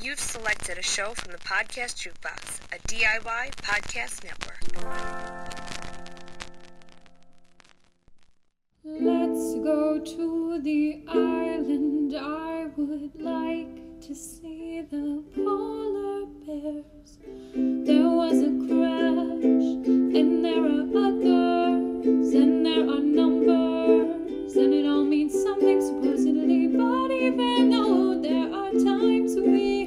You've selected a show from the Podcast Jukebox, a DIY podcast network. Let's go to the island. I would like to see the polar bears. There was a crash, and there are others, and there are numbers, and it all means something supposedly. But even though there are times we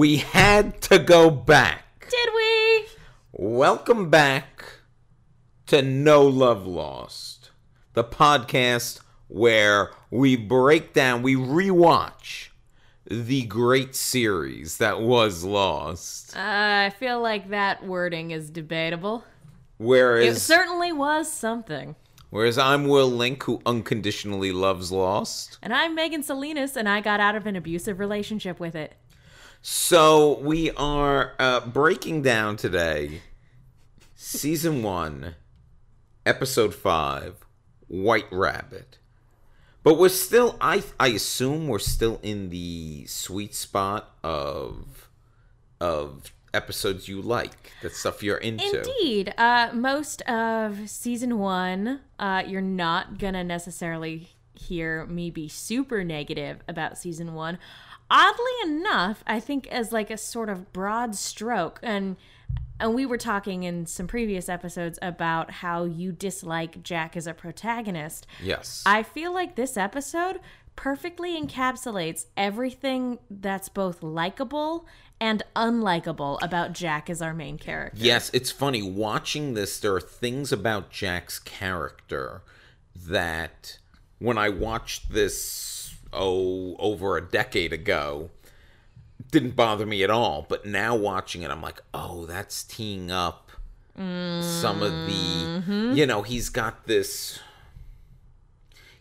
We had to go back. Did we? Welcome back to No Love Lost, the podcast where we break down, we rewatch the great series that was Lost. Uh, I feel like that wording is debatable. Whereas It certainly was something. whereas I'm Will Link, who unconditionally loves Lost. And I'm Megan Salinas, and I got out of an abusive relationship with it. So we are uh, breaking down today season one, episode five, White Rabbit. But we're still, I I assume we're still in the sweet spot of of episodes you like, that stuff you're into. Indeed. Uh, most of season one, uh, you're not gonna necessarily hear me be super negative about season one. Oddly enough, I think as like a sort of broad stroke, and and we were talking in some previous episodes about how you dislike Jack as a protagonist. Yes. I feel like this episode perfectly encapsulates everything that's both likable and unlikable about Jack as our main character. Yes, it's funny watching this. There are things about Jack's character that when I watched this oh over a decade ago didn't bother me at all. But now watching it, I'm like, oh, that's teeing up some of the. Mm-hmm. You know, he's got this.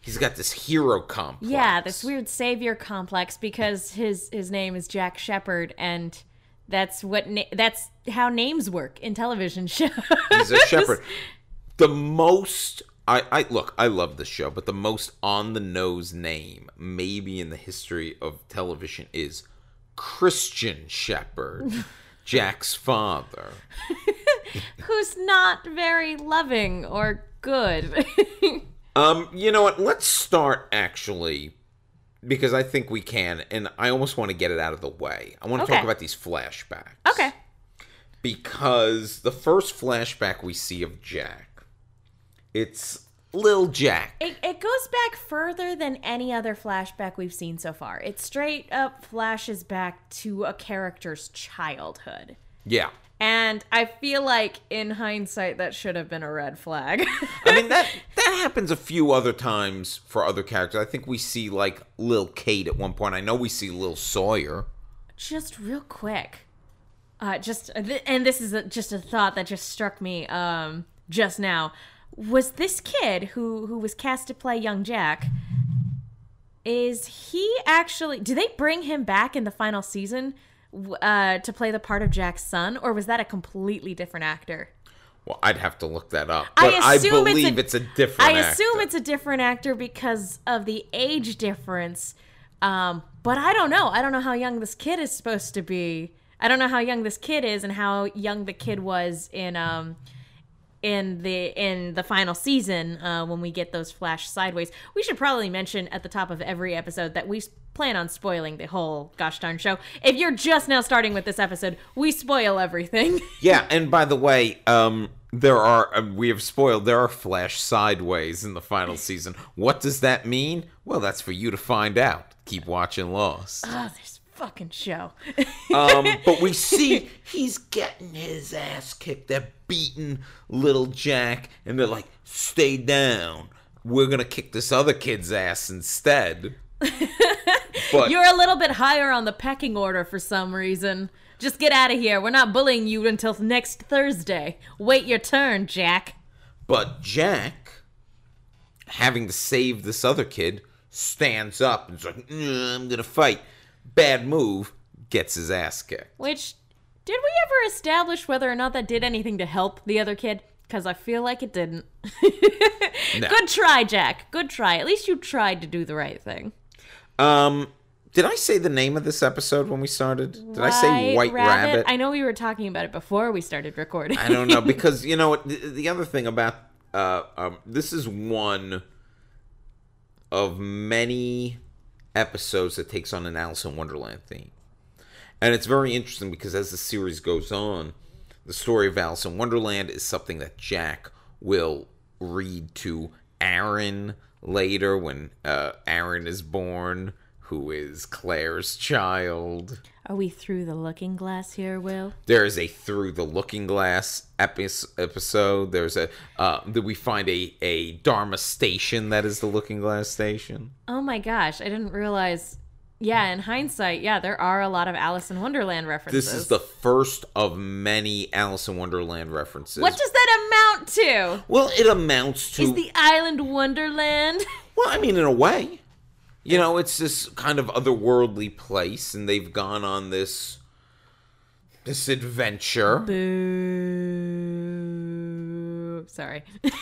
He's got this hero complex. Yeah, this weird savior complex because his his name is Jack Shephard and that's what na- that's how names work in television shows. He's a shepherd. The most I, I look, I love this show, but the most on the nose name, maybe in the history of television, is Christian Shephard, Jack's father. Who's not very loving or good. Um, you know what? Let's start actually, because I think we can, and I almost want to get it out of the way. I want to talk about these flashbacks. okay. Because the first flashback we see of Jack, it's Lil Jack. It, it goes back further than any other flashback we've seen so far. It straight up flashes back to a character's childhood. Yeah. And I feel like in hindsight that should have been a red flag. I mean that that happens a few other times for other characters. I think we see like Lil Kate at one point. I know we see Lil Sawyer. just real quick. Uh just and this is a, just a thought that just struck me um just now. Was this kid who who was cast to play young Jack is he actually do they bring him back in the final season uh to play the part of Jack's son or was that a completely different actor? Well, I'd have to look that up. I But I, assume it's a- believe it's a, different. I assume actor. it's a different actor because of the age difference. Um, but I don't know. I don't know how young this kid is supposed to be. I don't know how young this kid is and how young the kid was in um in the in the final season uh, when we get those flash sideways. We should probably mention at the top of every episode that we plan on spoiling the whole gosh darn show. If you're just now starting with this episode, we spoil everything. Yeah, and by the way, um, there are uh, we have spoiled there are flash sideways in the final season. What does that mean? Well, that's for you to find out. Keep watching Lost. oh, this fucking show. Um, but we see he's getting his ass kicked. They're beating little Jack, and they're like, "Stay down. We're gonna kick this other kid's ass instead." But You're a little bit higher on the pecking order for some reason. Just get out of here. We're not bullying you until next Thursday. Wait your turn, Jack. but Jack, having to save this other kid, stands up and's like, "Mm, "I'm gonna fight." Bad move. Gets his ass kicked. Which, Did we ever establish whether or not that did anything to help the other kid? Because I feel like it didn't. Good try, Jack. Good try. At least you tried to do the right thing. Um, did I say the name of this episode when we started? Did I say White Rabbit? I know we were talking about it before we started recording. I don't know because you know what the, the other thing about uh um this is one of many episodes that takes on an Alice in Wonderland theme. And it's very interesting because as the series goes on, the story of Alice in Wonderland is something that Jack will read to Aaron later when uh, Aaron is born, who is Claire's child. Are we through the looking glass here, Will? There is a through the looking glass epi- episode. There's a uh, that we find a a Dharma station that is the looking glass station. Oh my gosh, I didn't realize. Yeah, in hindsight, yeah, there are a lot of Alice in Wonderland references. This is the first of many Alice in Wonderland references. What does that amount to? well, it amounts to Is the island Wonderland? well, I mean, in a way, you know, it's this kind of otherworldly place, and they've gone on this this adventure. Boo. Sorry.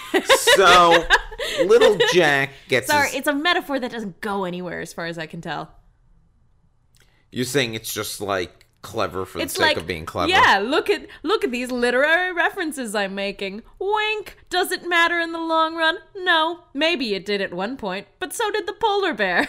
So little Jack gets. Sorry, his- it's a metaphor that doesn't go anywhere as far as I can tell. You're saying it's just like clever for It's the sake like of being clever. Yeah, look at look at these literary references I'm making. Wink. Does it matter in the long run? No. Maybe it did at one point, but so did the polar bear.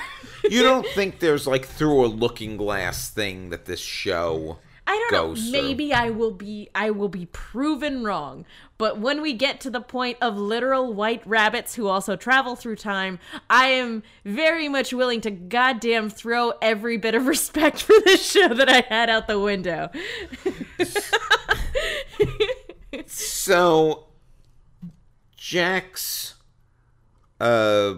you don't think there's like through a looking glass thing that this show I don't know. through? Maybe I will be I will be proven wrong. But when we get to the point of literal white rabbits who also travel through time, I am very much willing to goddamn throw every bit of respect for this show that I had out the window. So Jack's uh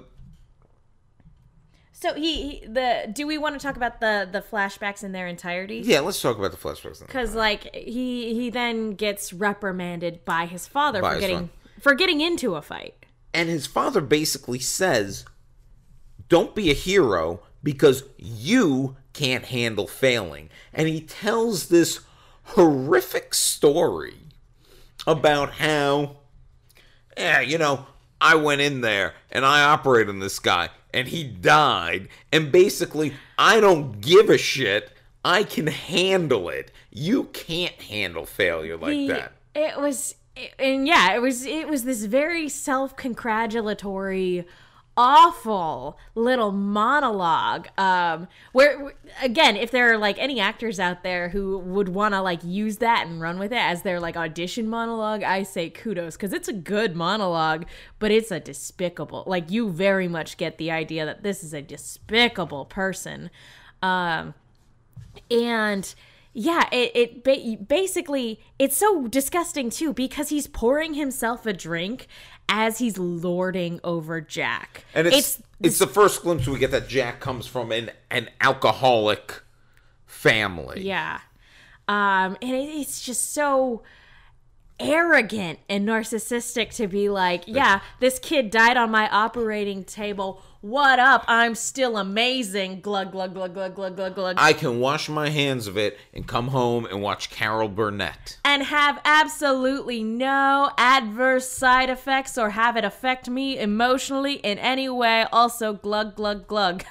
So he, he the do we want to talk about the the flashbacks in their entirety? yeah, let's talk about the flashbacks. Because like he he then gets reprimanded by his father By for his getting father. for getting into a fight. And his father basically says, "Don't be a hero because you can't handle failing." And he tells this horrific story about how yeah, you know, I went in there and I operated on this guy and he died. And basically, I don't give a shit. I can handle it. You can't handle failure like He- that. It was, and yeah, it was. It was this very self-congratulatory, awful little monologue. Um, where again, if there are like any actors out there who would want to like use that and run with it as their like audition monologue, I say kudos because it's a good monologue, but it's a despicable. Like you very much get the idea that this is a despicable person. Um, and yeah it, it ba- basically it's so disgusting too because he's pouring himself a drink as he's lording over jack. And it's it's, the first glimpse we get that Jack comes from an an alcoholic family. yeah. Um and it, it's just so arrogant and narcissistic to be like yeah this kid died on my operating table what up i'm still amazing glug glug glug glug glug glug glug I can wash my hands of it and come home and watch Carol Burnett. and have absolutely no adverse side effects or have it affect me emotionally in any way. Also, glug, glug, glug.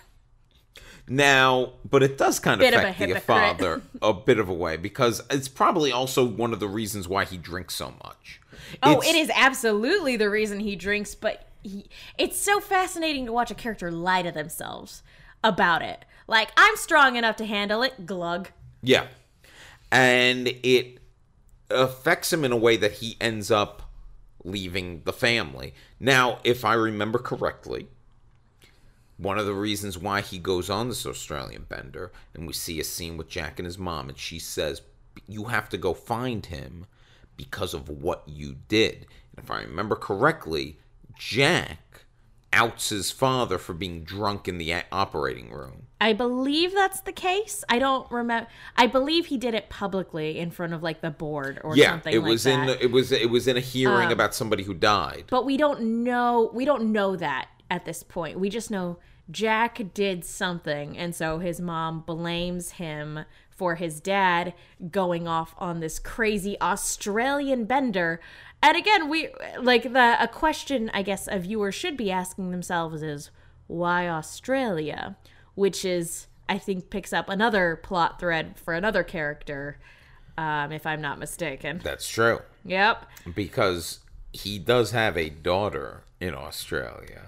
Now, but it does kind of Bit affect the hypocrite. father a bit of a way because it's probably also one of the reasons why he drinks so much. Oh, It's- it is absolutely the reason he drinks, but it's so fascinating to watch a character lie to themselves about it. Like, I'm strong enough to handle it, glug. Yeah. And it affects him in a way that he ends up leaving the family. Now, if I remember correctly, one of the reasons why he goes on this Australian bender, and we see a scene with Jack and his mom, and she says, You have to go find him because of what you did. And if I remember correctly, Jack outs his father for being drunk in the operating room. I believe that's the case. I don't remember. I believe he did it publicly in front of like the board or yeah, something it like was that. Um, in the, it was it was in a hearing about somebody who died. but we don't know we don't know that at this point we just know Jack did something, and so his mom blames him for his dad going off on this crazy Australian bender. And again, we like the a question I guess a viewer should be asking themselves is why Australia? Which is I think picks up another plot thread for another character, um, if I'm not mistaken. That's true. Yep. Because he does have a daughter in Australia.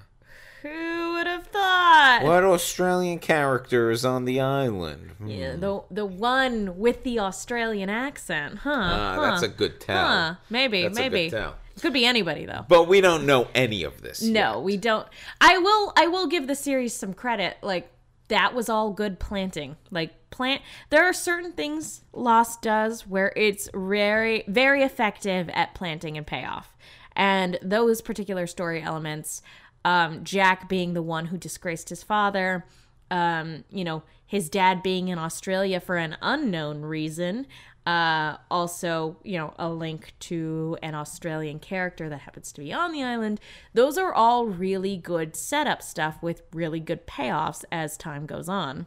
Who would have thought? What Australian character is on the island? Yeah, the the one with the Australian accent, huh? Ah, huh, that's a good tell. Huh, maybe, That's a good maybe. tell. Could be anybody though. But we don't know any of this. No, yet. we don't. I will. I will give the series some credit. Like that was all good planting. Like plant. There are certain things Lost does where it's very, very effective at planting and payoff. And those particular story elements, um, Jack being the one who disgraced his father, um, you know, his dad being in Australia for an unknown reason. Uh, also, you know, a link to an Australian character that happens to be on the island. Those are all really good setup stuff with really good payoffs as time goes on.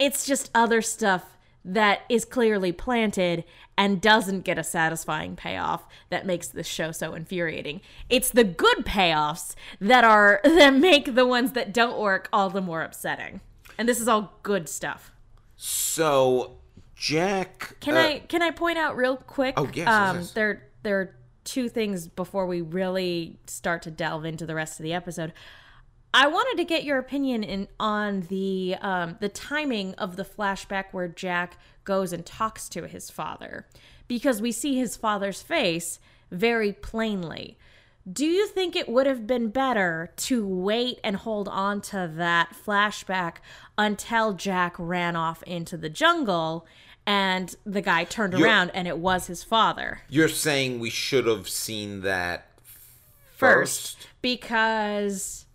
It's just other stuff that is clearly planted and doesn't get a satisfying payoff that makes this show so infuriating. It's the good payoffs that are that make the ones that don't work all the more upsetting. And this is all good stuff. So Jack. Can uh, I can I point out real quick? Oh, yes, yes, Um, yes. there there are two things before we really start to delve into the rest of the episode. I wanted to get your opinion in on the um, the timing of the flashback where Jack goes and talks to his father, because we see his father's face very plainly. Do you think it would have been better to wait and hold on to that flashback until Jack ran off into the jungle and the guy turned You're- around and it was his father You're saying we should have seen that first, first? because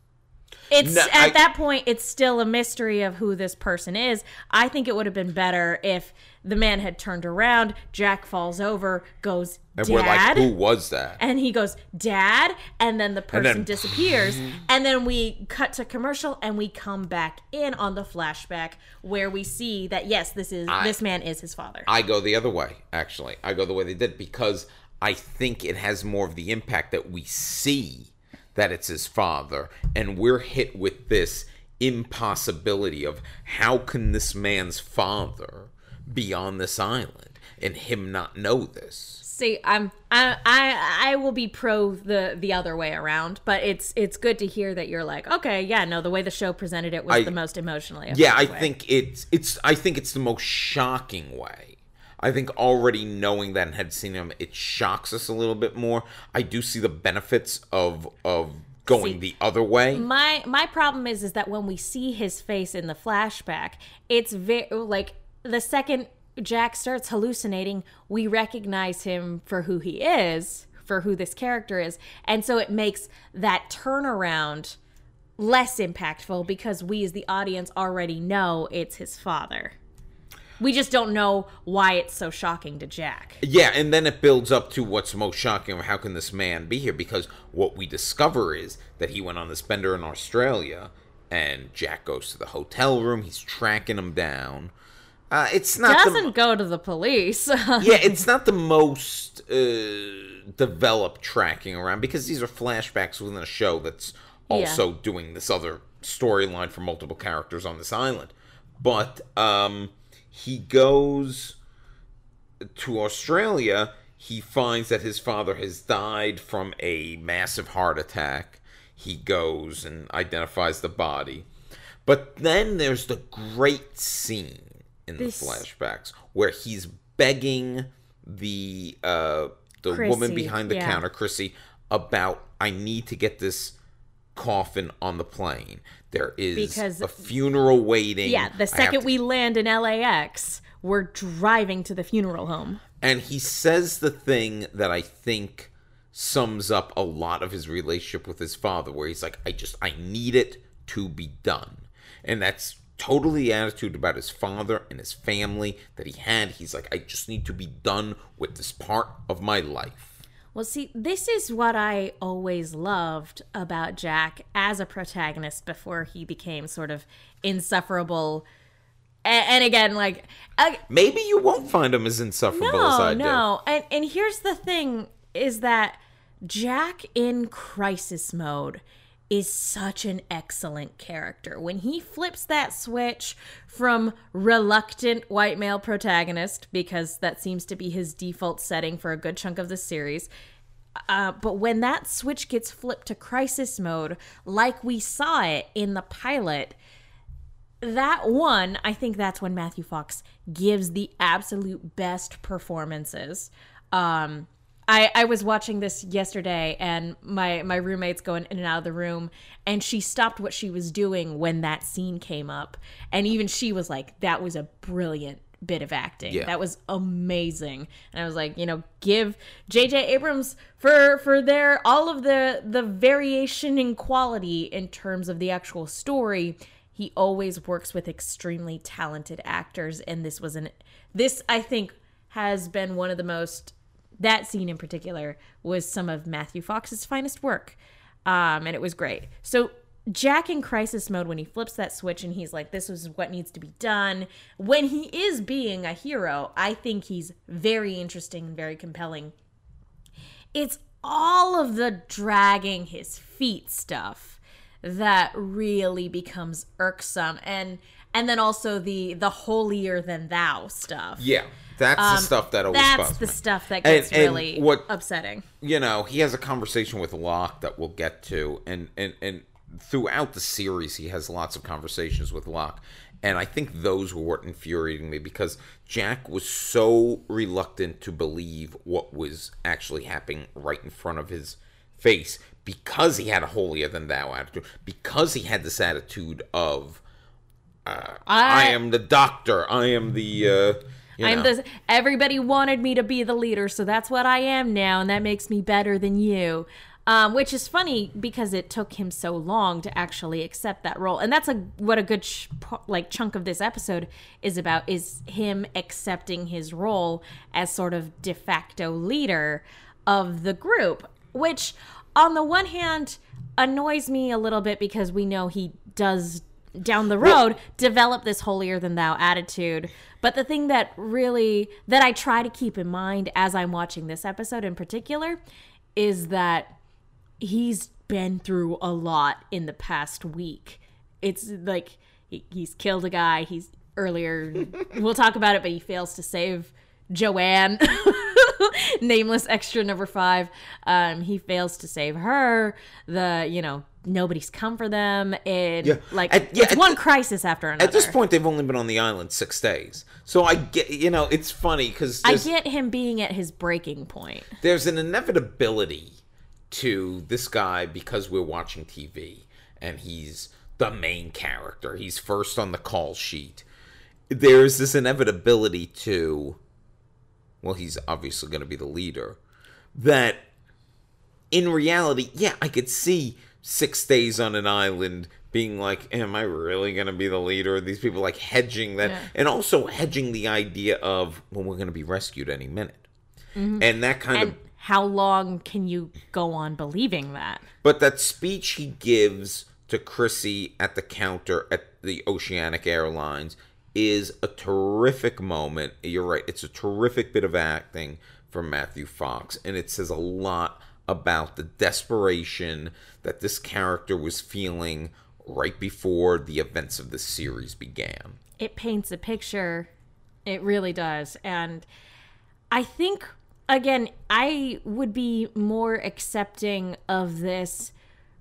it's No, at I- that point it's still a mystery of who this person is. I think it would have been better if the man had turned around, Jack falls over, goes And dad we're like, who was that? and he goes dad and then the person then- disappears and then we cut to commercial and we come back in on the flashback where we see that yes this is I- this man is his father I go the other way, actually. I go the way they did because I think it has more of the impact that we see that it's his father, and we're hit with this impossibility of how can this man's father be on this island and him not know this? see i'm i i i will be pro the the other way around but it's it's good to hear that you're like okay yeah no the way the show presented it was I- the most emotionally Yeah, I way. think it's it's I think it's the most shocking way. I think already knowing that and had seen him, it shocks us a little bit more. I do see the benefits of of going See, the other way. my my problem is is that when we see his face in the flashback it's very like the second jack starts hallucinating we recognize him for who he is for who this character is and so it makes that turnaround less impactful because we as the audience already know it's his father we just don't know why it's so shocking to jack Yeah, and then it builds up to what's most shocking how can this man be here? Because what we discover is that he went on this bender in Australia, and Jack goes to the hotel room. He's tracking him down. Uh, it's not the, doesn't go to the police yeah, it's not the most uh, developed tracking around because these are flashbacks within a show that's also doing this other storyline for multiple characters on this island. But um, he goes to Australia. He finds that his father has died from a massive heart attack. He goes and identifies the body. But then there's the great scene in This- the flashbacks where he's begging the uh, the woman behind the yeah. counter, Chrissy, about I need to get this coffin on the plane. There is Because- a funeral waiting. Yeah, the second to- we land in LAX, we're driving to the funeral home. and he says the thing that I think sums up a lot of his relationship with his father, where he's like, I just I need it to be done. And that's totally the attitude about his father and his family that he had. He's like, I just need to be done with this part of my life. Well, see, this is what I always loved about Jack as a protagonist before he became sort of insufferable. And, and again, like, I, Maybe you won't find him as insufferable as I no, do. no. And and here's the thing is that Jack in crisis mode is such an excellent character. When he flips that switch from reluctant white male protagonist because that seems to be his default setting for a good chunk of the series, uh, but when that switch gets flipped to crisis mode, like we saw it in the pilot, that one, I think that's when Matthew Fox gives the absolute best performances. Um, I, I was watching this yesterday and my, my roommate's going in and out of the room and she stopped what she was doing when that scene came up. And even she was like, that was a brilliant bit of acting. Yeah. That was amazing. And I was like, you know, give JJ Abrams for for their all of the the variation in quality in terms of the actual story. He always works with extremely talented actors and this was an this I think has been one of the most that scene in particular was some of Matthew Fox's finest work. Um, and it was great. So Jack in crisis mode when he flips that switch and he's like, this is what needs to be done. When he is being a hero, I think he's very interesting and very compelling. It's all of the dragging his feet stuff that really becomes irksome and and then also the the holier than thou stuff. Yeah, that's the stuff that always That's the me. stuff that And- gets and really what- upsetting. you know, he has a conversation with Locke that we'll get to, and and and throughout the series, he has lots of conversations with Locke, and I think those were what infuriating me because Jack was so reluctant to believe what was actually happening right in front of his face because he had a holier than thou attitude, because he had this attitude of. Uh, I, I- am the doctor. I am the. Uh, you I'm know. the everybody wanted me to be the leader, so that's what I am now, and that makes me better than you. Um, which is funny because it took him so long to actually accept that role, and that's a what a good ch- like chunk of this episode is about is him accepting his role as sort of de facto leader of the group, which on the one hand annoys me a little bit because we know he does down the road develop this holier than thou attitude. But the thing that really that i try to keep in mind as i'm watching this episode in particular is that he's been through a lot in the past week. It's like he, he's killed a guy. He's earlier we'll talk about it but he fails to save joanne nameless extra number five. Um he fails to save her. The you know nobody's come for them and Yeah. like At- yeah, it's one the- crisis after another At this point, they've only been on the island six days, so I get you know it's funny because i get him being at his breaking point there's an inevitability to this guy because we're watching TV and he's the main character. He's first on the call sheet. There's this inevitability to, well, he's obviously going to be the leader. That in reality, yeah, I could see six days on an island being like, am I really going to be the leader? These people like hedging that, Yeah. and also hedging the idea of, well, we're going to be rescued any minute. Mm-hmm. And that kind and of how long can you go on believing that But that speech he gives to Chrissy at the counter at the Oceanic Airlines is a terrific moment. You're right. It's a terrific bit of acting from Matthew Fox, and it says a lot about the desperation that this character was feeling right before the events of the series began. it paints a picture. It really does. And I think, again, I would be more accepting of this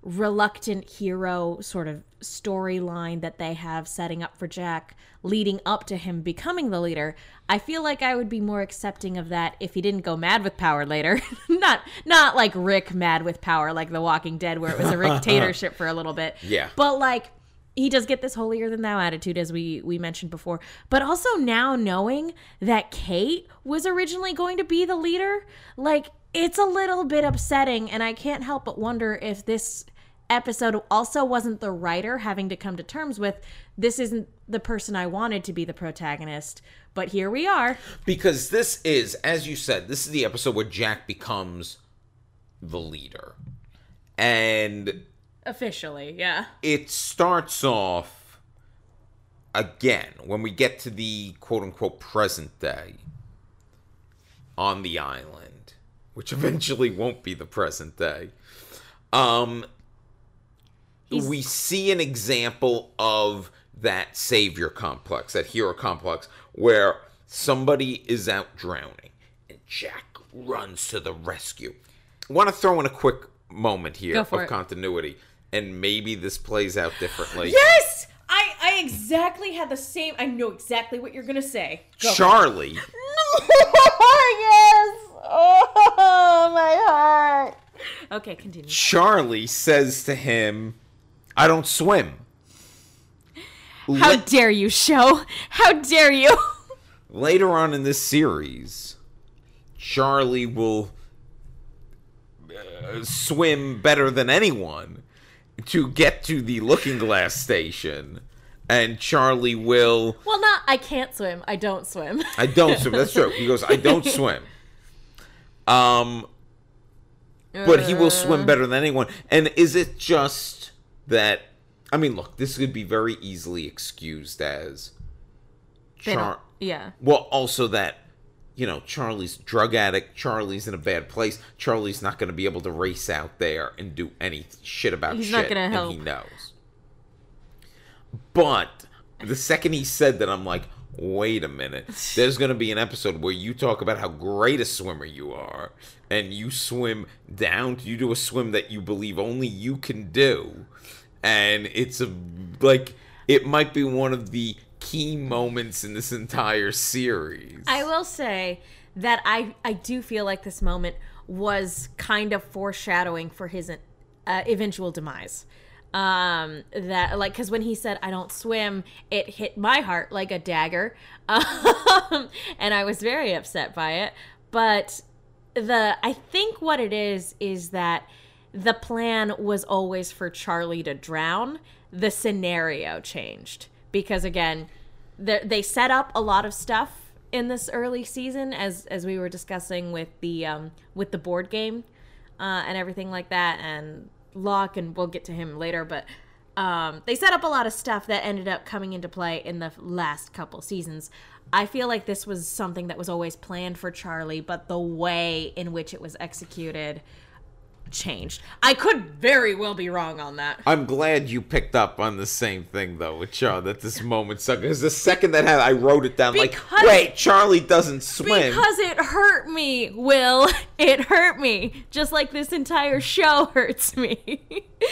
reluctant hero sort of storyline that they have setting up for Jack leading up to him becoming the leader. I feel like I would be more accepting of that if he didn't go mad with power later. not not like Rick mad with power like The Walking Dead where it was a dictatorship for a little bit. Yeah. But like he does get this holier than thou attitude as we we mentioned before but also now knowing that kate was originally going to be the leader like it's a little bit upsetting and i can't help but wonder if this episode also wasn't the writer having to come to terms with this isn't the person i wanted to be the protagonist but here we are Because this is, as you said, this is the episode where Jack becomes the leader. And Officially, yeah. it starts off again when we get to the quote unquote present day on the island, which eventually won't be the present day. Um, He's- we see an example of that savior complex, that hero complex, where somebody is out drowning and Jack runs to the rescue. I want to throw in a quick moment here of it. continuity, and maybe this plays out differently. Yes! I, I exactly had the same. I know exactly what you're gonna say. Go. Charlie, yes! Oh, my heart. Okay, continue. Charlie says to him, "I don't swim." How dare you, show? How dare you? later on in this series, Charlie will uh, swim better than anyone to get to the Looking Glass station, and Charlie will. well, not. I can't swim. I don't swim. I don't swim. That's true. He goes, I don't swim. Um, but he will swim better than anyone. And is it just that? I mean, look, this could be very easily excused as Char. yeah. Well, also that you know Charlie's drug addict. Charlie's in a bad place. Charlie's not going to be able to race out there and do any shit about He's shit. not gonna and help. He knows. But the second he said that, I'm like, wait a minute. There's going to be an episode where you talk about how great a swimmer you are, and you swim down. You do a swim that you believe only you can do, and it's a like it might be one of the key moments in this entire series. I will say that I I do feel like this moment was kind of foreshadowing for his uh, eventual demise. Um, that like because when he said I don't swim, it hit my heart like a dagger, um, and I was very upset by it. But the I think what it is is that the plan was always for Charlie to drown. The scenario changed because again, the, they set up a lot of stuff in this early season as as we were discussing with the um with the board game uh, and everything like that and Locke and we'll get to him later but um they set up a lot of stuff that ended up coming into play in the last couple seasons. I feel like this was something that was always planned for Charlie but the way in which it was executed changed I could very well be wrong on that I'm glad you picked up on the same thing though with Charlie that this moment sucked. Because the second that happened, I wrote it down Because- like, wait, Charlie doesn't swim. Because it hurt me, Will. It hurt me. Just like this entire show hurts me.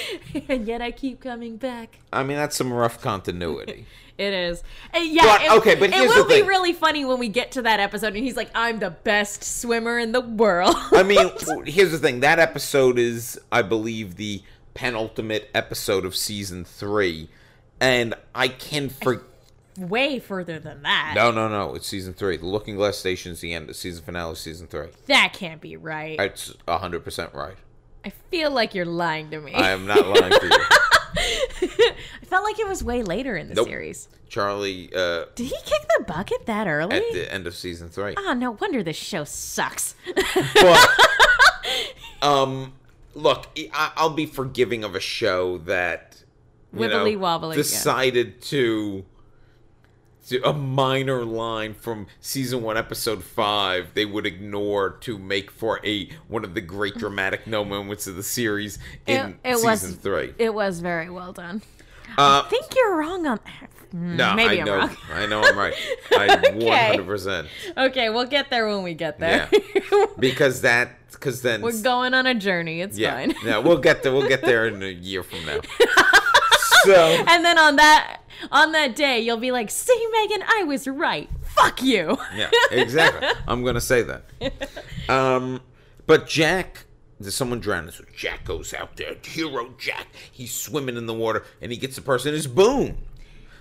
and yet I keep coming back. I mean, that's some rough continuity. It is. And yeah, But, it, okay, but it will be thing. really funny when we get to that episode and he's like, I'm the best swimmer in the world. I mean, here's the thing. That episode is, I believe, the penultimate episode of season three, and I can for Way further than that. no, no, no. It's season three. The Looking Glass Station is the end. The season finale, of season three. That can't be right. It's hundred percent right. I feel like you're lying to me. I am not lying to you. Felt like it was way later in the Nope. series. Charlie, uh, Did he kick the bucket that early? at the end of season three. Oh, no wonder this show sucks. but um look I, i'll be forgiving of a show that Wibbly wobbly, decided to to a minor line from season one episode five they would ignore to make for a one of the great dramatic no moments of the series in It- it season was- three It was very well done. Uh I think you're wrong on that. Mm, no maybe i I'm know wrong. i know i'm right i 100% Okay, we'll get there when we get there. Yeah. because that because then We're going on a journey. It's yeah fine. yeah we'll get there we'll get there in a year from now so And then on that on that day, you'll be like, "See, Megan, I was right. Fuck you." Yeah, exactly. I'm gonna say that. Um, but Jack, there's someone drowning. So Jack goes out there, hero Jack. He's swimming in the water, and he gets the person. Is Boone,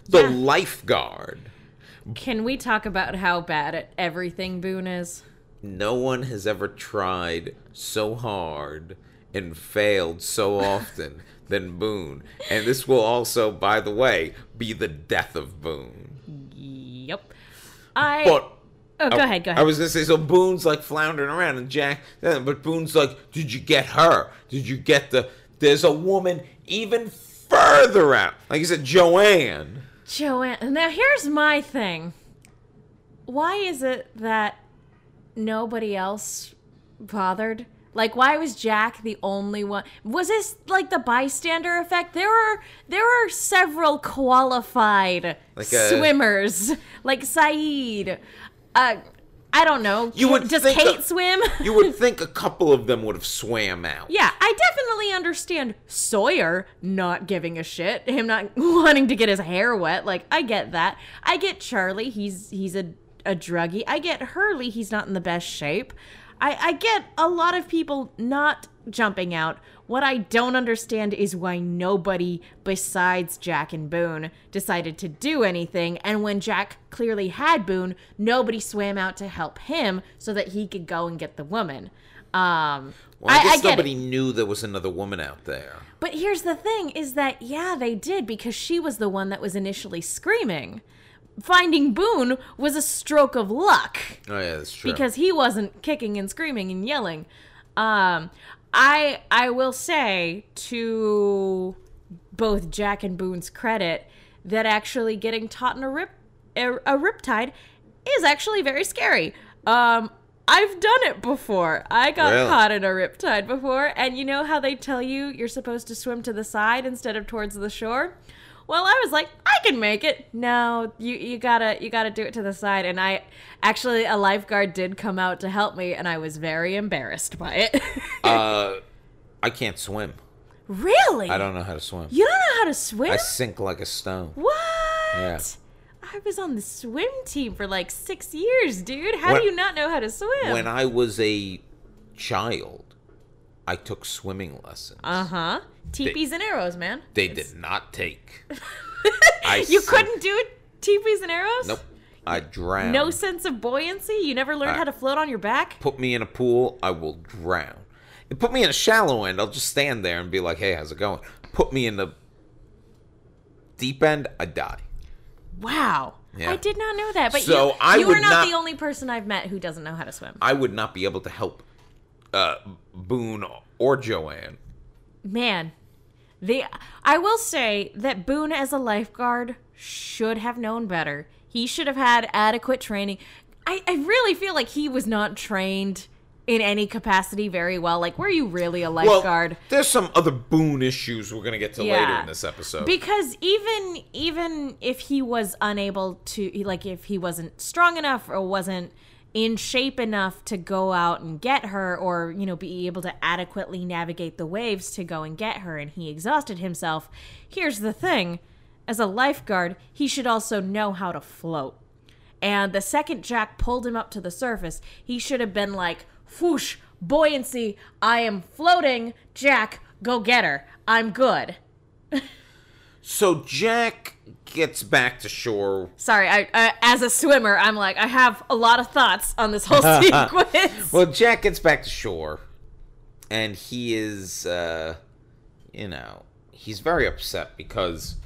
the Yeah. lifeguard. Can we talk about how bad at everything Boone is? No one has ever tried so hard and failed so often than Boone. And this will also, by the way, be the death of Boone. Yep. I But Oh, go ahead, go I was gonna say so. Boone's like floundering around, and Jack. But Boone's like, "Did you get her? Did you get the?" There's a woman even further out. Like you said, Joanne. Joanne. Now here's my thing. Why is it that nobody else bothered? Like, why was Jack the only one? Was this like the bystander effect? There were there were several qualified Like a- swimmers, like Sayid. Uh, I don't know. You would Does Kate a- swim? You would think a couple of them would have swam out. Yeah, I definitely understand Sawyer not giving a shit, him not wanting to get his hair wet. Like, I get that. I get Charlie, he's he's a a druggie. I get Hurley, he's not in the best shape. I, I get a lot of people not jumping out. What I don't understand is why nobody besides Jack and Boone decided to do anything. And when Jack clearly had Boone, nobody swam out to help him so that he could go and get the woman. Um, Well, I, guess get it. nobody knew there was another woman out there. But here's the thing is that yeah, they did because she was the one that was initially screaming. Finding Boone was a stroke of luck Oh yeah, that's true. because he wasn't kicking and screaming and yelling. Um I I will say to both Jack and Boone's credit that actually getting taught in a rip a, a riptide is actually very scary. Um I've done it before. I got Really? caught in a riptide before, and you know how they tell you you're supposed to swim to the side instead of towards the shore? Well, I was like, I can make it. No, you you gotta you gotta do it to the side. And I actually a lifeguard did come out to help me, and I was very embarrassed by it. uh, I can't swim. really? I don't know how to swim. You don't know how to swim? I sink like a stone. what? Yeah. I was on the swim team for like six years, dude. How When- do you not know how to swim? When I was a child, I took swimming lessons. uh huh. Teepees and arrows, man. they did not take. You couldn't do teepees and arrows? Nope. I drowned. No sense of buoyancy? You never learned I- how to float on your back? Put me in a pool, I will drown. Put me in a shallow end, I'll just stand there and be like, "Hey, how's it going?" Put me in the deep end, I die. Wow. Yeah. I did not know that. But So you, I you are not, not- the only person I've met who doesn't know how to swim. I would not be able to help uh, Boone or Joanne. Man, the I will say that Boone as a lifeguard should have known better. He should have had adequate training. I, I really feel like he was not trained in any capacity very well. Like, were you really a lifeguard? Well, there's some other Boone issues we're gonna get to later in this episode. Because even even if he was unable to like if he wasn't strong enough or wasn't in shape enough to go out and get her or you know be able to adequately navigate the waves to go and get her and he exhausted himself here's the thing as a lifeguard he should also know how to float and the second Jack pulled him up to the surface, he should have been like, whoosh, buoyancy, I am floating. Jack, go get her. I'm good. so Jack gets back to shore. Sorry, I, uh, as a swimmer, I'm like, I have a lot of thoughts on this whole sequence. Well, Jack gets back to shore, and he is, uh, you know, he's very upset because,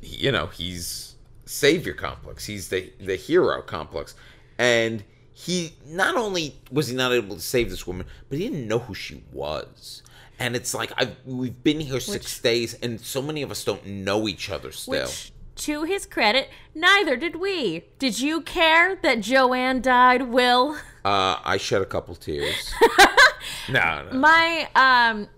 you know, he's savior complex. He's the the hero complex, and he not only was he not able to save this woman, but he didn't know who she was. And it's like I've we've been here six days, and so many of us don't know each other still. Which, to his credit, neither did we. Did you care that Joanne died, Will? Uh, I shed a couple tears. no, no. my um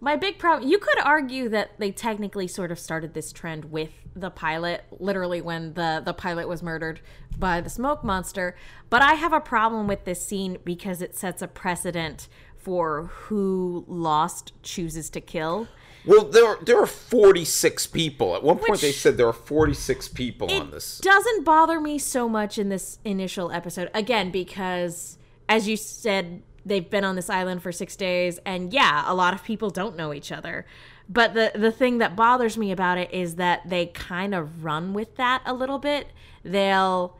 my big problem you could argue that they technically sort of started this trend with the pilot literally when the the pilot was murdered by the smoke monster but i have a problem with this scene because it sets a precedent for who lost chooses to kill Well, there are, there are 46 people. At one point, they said there are 46 people on this. doesn't bother me so much in this initial episode again because as you said they've been on this island for 6 days and yeah a lot of people don't know each other but the the thing that bothers me about it is that they kind of run with that a little bit they'll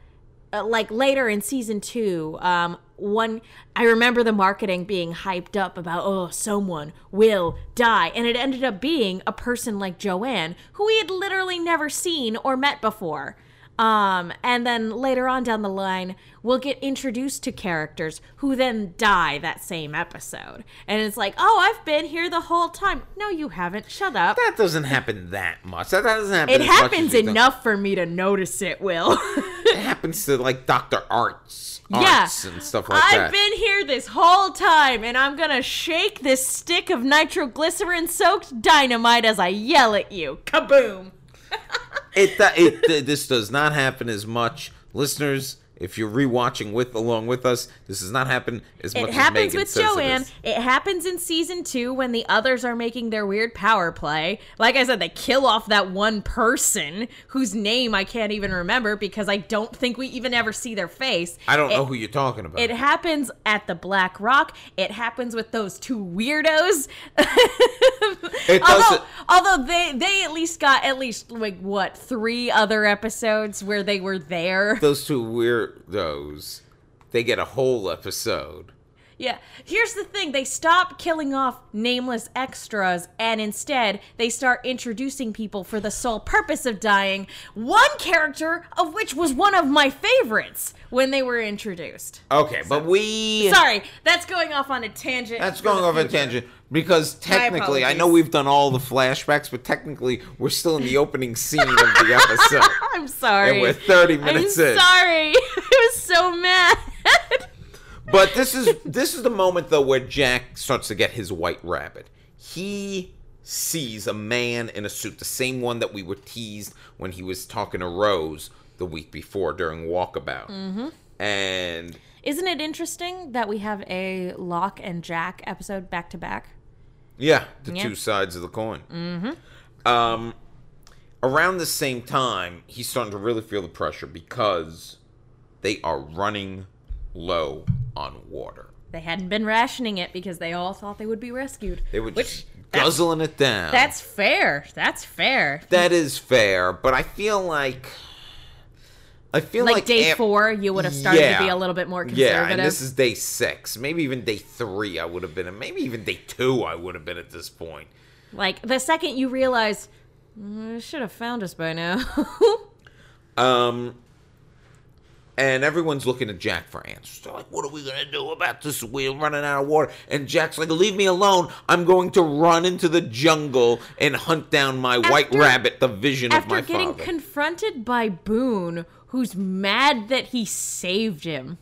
uh, like later in season two, um, one I remember the marketing being hyped up about oh someone will die, and it ended up being a person like Joanne who we had literally never seen or met before. Um, and then later on down the line, we'll get introduced to characters who then die that same episode. And it's like, oh, I've been here the whole time. No, you haven't. Shut up. That doesn't happen that much. That doesn't happen. It as much as happens enough for me to notice it, Will. It happens to like Doctor Arzt, yeah. And stuff like that. I've been here this whole time, and I'm gonna shake this stick of nitroglycerin soaked dynamite as I yell at you. Kaboom! It, it this does not happen as much, listeners. If you're rewatching with along with us, this does not happen as much. It as happens Megan with says it Joanne. It, happens in season two when the others are making their weird power play. Like I said, they kill off that one person whose name I can't even remember because I don't think we even ever see their face. I don't It- know who you're talking about. It happens at the Black Rock. It happens with those two weirdos. It although, although they they at least got at least like what three other episodes where they were there. Those two weirdos, they get a whole episode. Yeah. Here's the thing they stop killing off nameless extras and instead they start introducing people for the sole purpose of dying. One character of which was one of my favorites when they were introduced. Okay, but we. Sorry, that's going off on a tangent. That's going off a tangent because technically, I know we've done all the flashbacks, but technically, we're still in the opening scene of the episode. I'm sorry. And we're 30 minutes I'm in. sorry. I was so mad. But this is this is the moment though where Jack starts to get his white rabbit. He sees a man in a suit, the same one that we were teased when he was talking to Rose the week before during Walkabout. Mm-hmm. And Isn't it interesting that we have a Locke and Jack episode back to back? Yeah, the Yeah. two sides of the coin. Mm-hmm. Um, around the same time, he's starting to really feel the pressure because they are running low on water. They hadn't been rationing it because they all thought they would be rescued. They were Which just guzzling it down. That's fair. That's fair. That is fair, but I feel like I feel Like, like, day four, you would have started Yeah. to be a little bit more conservative. Yeah, and this is day six. Maybe even day three, I would have been. Maybe even day two, I would have been at this point. like the second you realize, "Mm, should have found us by now. Um, and everyone's looking at Jack for answers. They're like, "What are we gonna do about this? We're running out of water." And Jack's like, "Leave me alone. I'm going to run into the jungle and hunt down my white rabbit, the vision of my father." After getting confronted by Boone, who's mad that he saved him.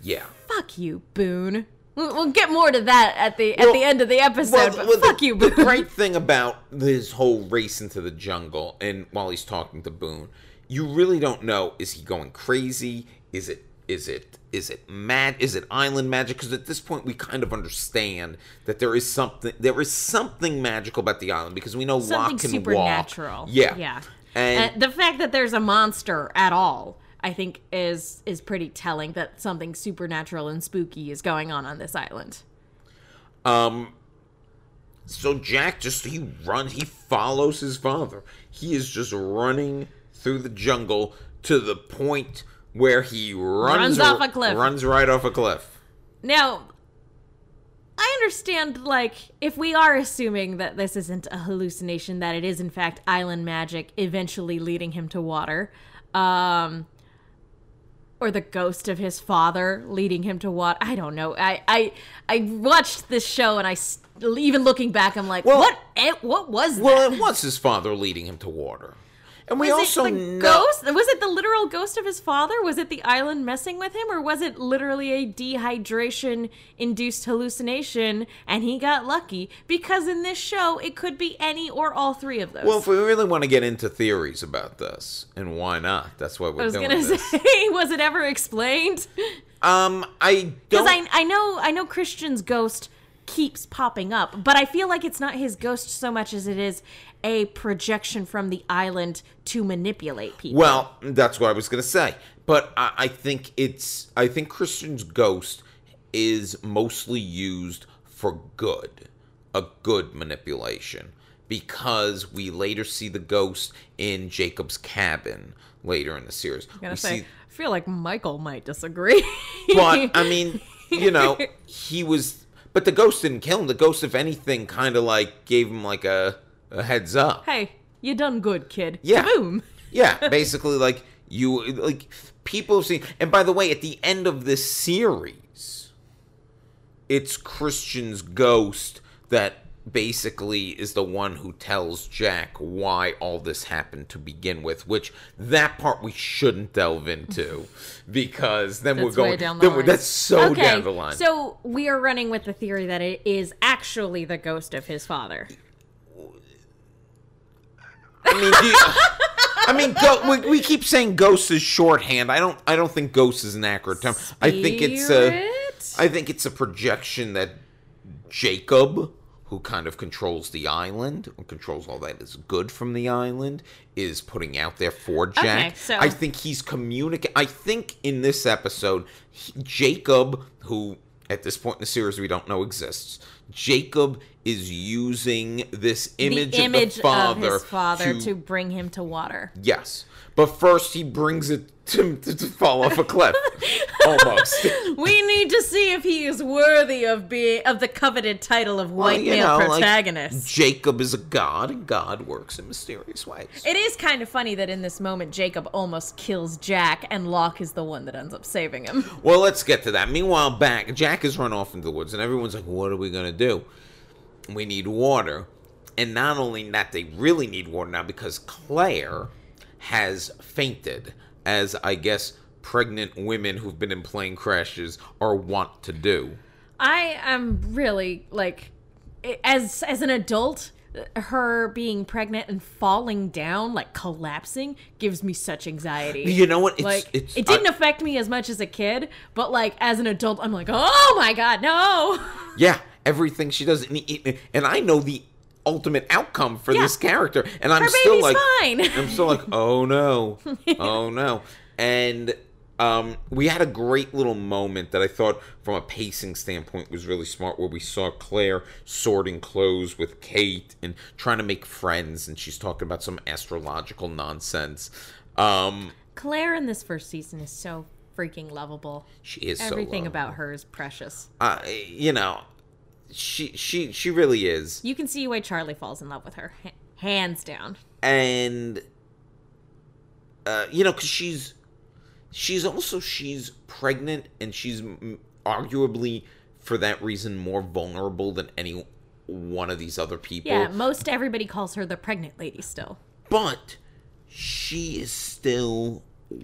yeah. Fuck you, Boone. We'll, we'll get more to that at the at the end of the episode. but well, fuck the, you, the Boone. great thing about this whole race into the jungle, and while he's talking to Boone, you really don't know: is he going crazy? Is it? Is it? Is it mad? Is it island magic? Because at this point, we kind of understand that there is something. There is something magical about the island because we know Something Locke can supernatural. walk. Yeah, yeah. And, And the fact that there's a monster at all, I think, is is pretty telling that something supernatural and spooky is going on on this island. Um. So Jack just he runs, he follows his father. He is just running through the jungle to the point where he runs, Runs off a cliff. Runs right off a cliff. Now, I understand, like, if we are assuming that this isn't a hallucination, that it is in fact island magic eventually leading him to water, um, or the ghost of his father leading him to water. I don't know. I I I watched this show and I even looking back, I'm like, Well- what? eh, What was Well, that? Well, it was his father leading him to water, and we was also it the know. ghost? Was it the literal ghost of his father? Was it the island messing with him, or was it literally a dehydration-induced hallucination and he got lucky? Because in this show, it could be any or all three of those. Well, if we really want to get into theories about this, and why not? That's what we're I was doing gonna this. say, was it ever explained? Um, I Because. I I know I know Christian's ghost keeps popping up, but I feel like it's not his ghost so much as it is a projection from the island to manipulate people. Well, that's what I was gonna say. But I, I think it's I think Christian's ghost is mostly used for good, a good manipulation. Because we later see the ghost in Jacob's cabin later in the series. I'm gonna we say, see, I feel like Michael might disagree. but I mean, you know, he was. But the ghost didn't kill him. The ghost, if anything, kind of like gave him like a, a heads up. hey, you done good, kid. Yeah. Boom. Yeah, basically, like you, like people see. And by the way, at the end of this series, it's Christian's ghost that basically is the one who tells Jack why all this happened to begin with. Which that part we shouldn't delve into because then we're That's way going. down the then we're- line. that's so okay, down the line. So we are running with the theory that it is actually the ghost of his father. I mean, you- uh, I mean, go, we, we keep saying ghost is shorthand. I don't. I don't think ghost is an accurate term. I think it's a. Spirit? I think it's a projection that Jacob, who kind of controls the island, controls all that is good from the island, is putting out there for Jack. Okay, so- I think he's communicating. I think in this episode, he- Jacob, who at this point in the series we don't know exists, Jacob is using this image, image of the father, his father to, bring him to water. Yes. But first, he brings it to, to, to fall off a cliff. Almost. We need to see if he is worthy of being of the coveted title of white you male know, like, protagonist. Jacob is a god, and God works in mysterious ways. It is kind of funny that in this moment Jacob almost kills Jack and Locke is the one that ends up saving him. Well, let's get to that. Meanwhile, back, Jack has run off into the woods, and everyone's like, what are we going to do? We need water. And not only that, they really need water now because Claire has fainted, as I guess pregnant women who've been in plane crashes are wont to do. I am really like as as an adult her being pregnant and falling down like collapsing gives me such anxiety. You know what? It's, like it's, it didn't I- affect me as much as a kid, but like as an adult I'm like, "Oh my god, no." Yeah, everything she does, and, he- and I know the ultimate outcome for Yeah. this character, and I'm Her still like, fine. I'm still like, oh no, oh no, and um, we had a great little moment that I thought, from a pacing standpoint, was really smart, where we saw Claire sorting clothes with Kate and trying to make friends, and she's talking about some astrological nonsense. Um, Claire in this first season is so freaking lovable. she is so Everything lovable. about her is precious. uh, you know, she she she really is. You can see why Charlie falls in love with her, hands down. and uh, you know because she's she's also she's pregnant and she's arguably for that reason more vulnerable than any one of these other people Yeah, most everybody calls her the pregnant lady still. but she is still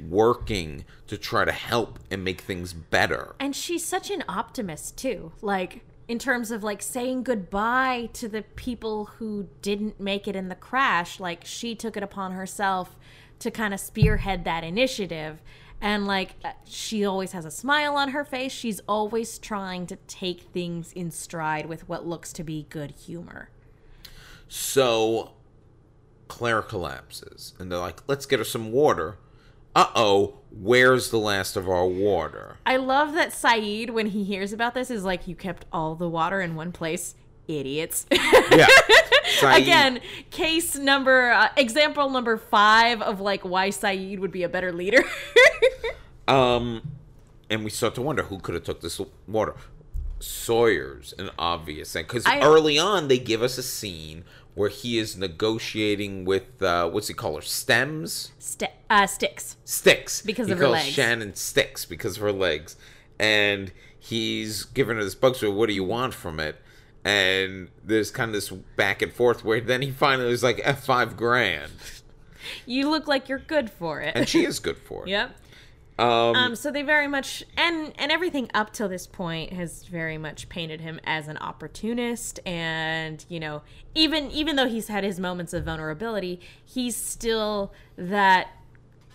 working to try to help and make things better And she's such an optimist too. Like in terms of like saying goodbye to the people who didn't make it in the crash, like she took it upon herself to kind of spearhead that initiative. And like uh, she always has a smile on her face. She's always trying to take things in stride with what looks to be good humor. So Claire collapses, and they're like, let's get her some water. Uh oh, where's the last of our water? I love that Sayid, when he hears about this, is like, "You kept all the water in one place, idiots." Yeah. Sayid- Again, case number, uh, example number five of like why Sayid would be a better leader. Um, and we start to wonder who could have took this water. Sawyer's an obvious thing because early on they give us a scene where he is negotiating with uh, what's he call her stems St- uh, sticks. sticks Because he of her legs. Shannon sticks because of her legs, and he's giving her this bug. So what do you want from it? And there's kind of this back and forth where then he finally is like, "F five grand," You look like you're good for it. and she is good for it. yep. Um, Um, so they very much and and everything up till this point has very much painted him as an opportunist and you know even even though he's had his moments of vulnerability he's still that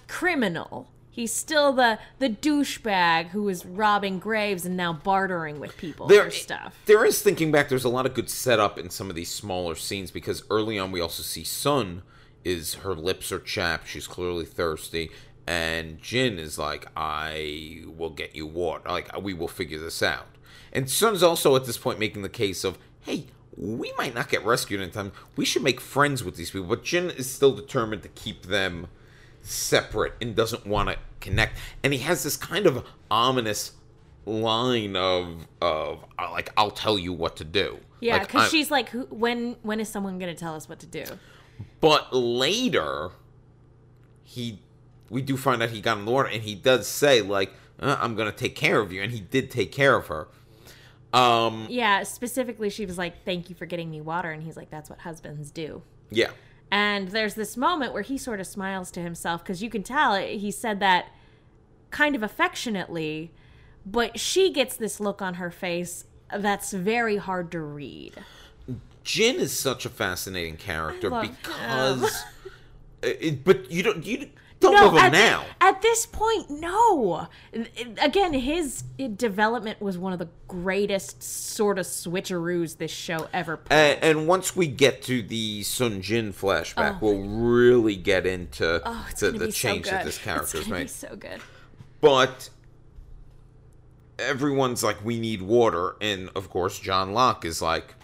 criminal he's still the the douchebag who is robbing graves and now bartering with people there, for stuff There is thinking back. There's a lot of good setup in some of these smaller scenes because early on we also see Sun is her lips are chapped. She's clearly thirsty, and Jin is like, "I will get you water. Like we will figure this out." And Sun's also at this point making the case of, "Hey." We might not get rescued in time. We should make friends with these people. But Jin is still determined to keep them separate and doesn't want to connect. And he has this kind of ominous line of of uh, like I'll tell you what to do. yeah because she's like who, when when is someone gonna tell us what to do But later, he we do find out he got in the water and he does say like uh, i'm gonna take care of you and he did take care of her um Yeah, specifically, she was like, "Thank you for getting me water," and he's like, "That's what husbands do." yeah And there's this moment where he sort of smiles to himself because you can tell he said that kind of affectionately, but she gets this look on her face that's very hard to read. Jin is such a fascinating character because it, but you don't you don't love him at, now at this point, no. Again, his development was one of the greatest sort of switcheroos this show ever and, and once we get to the Sun Jin flashback, oh. we'll really get into oh, the, the change so that this character's it's gonna made. So good. but everyone's like, we need water. And of course, John Locke is like,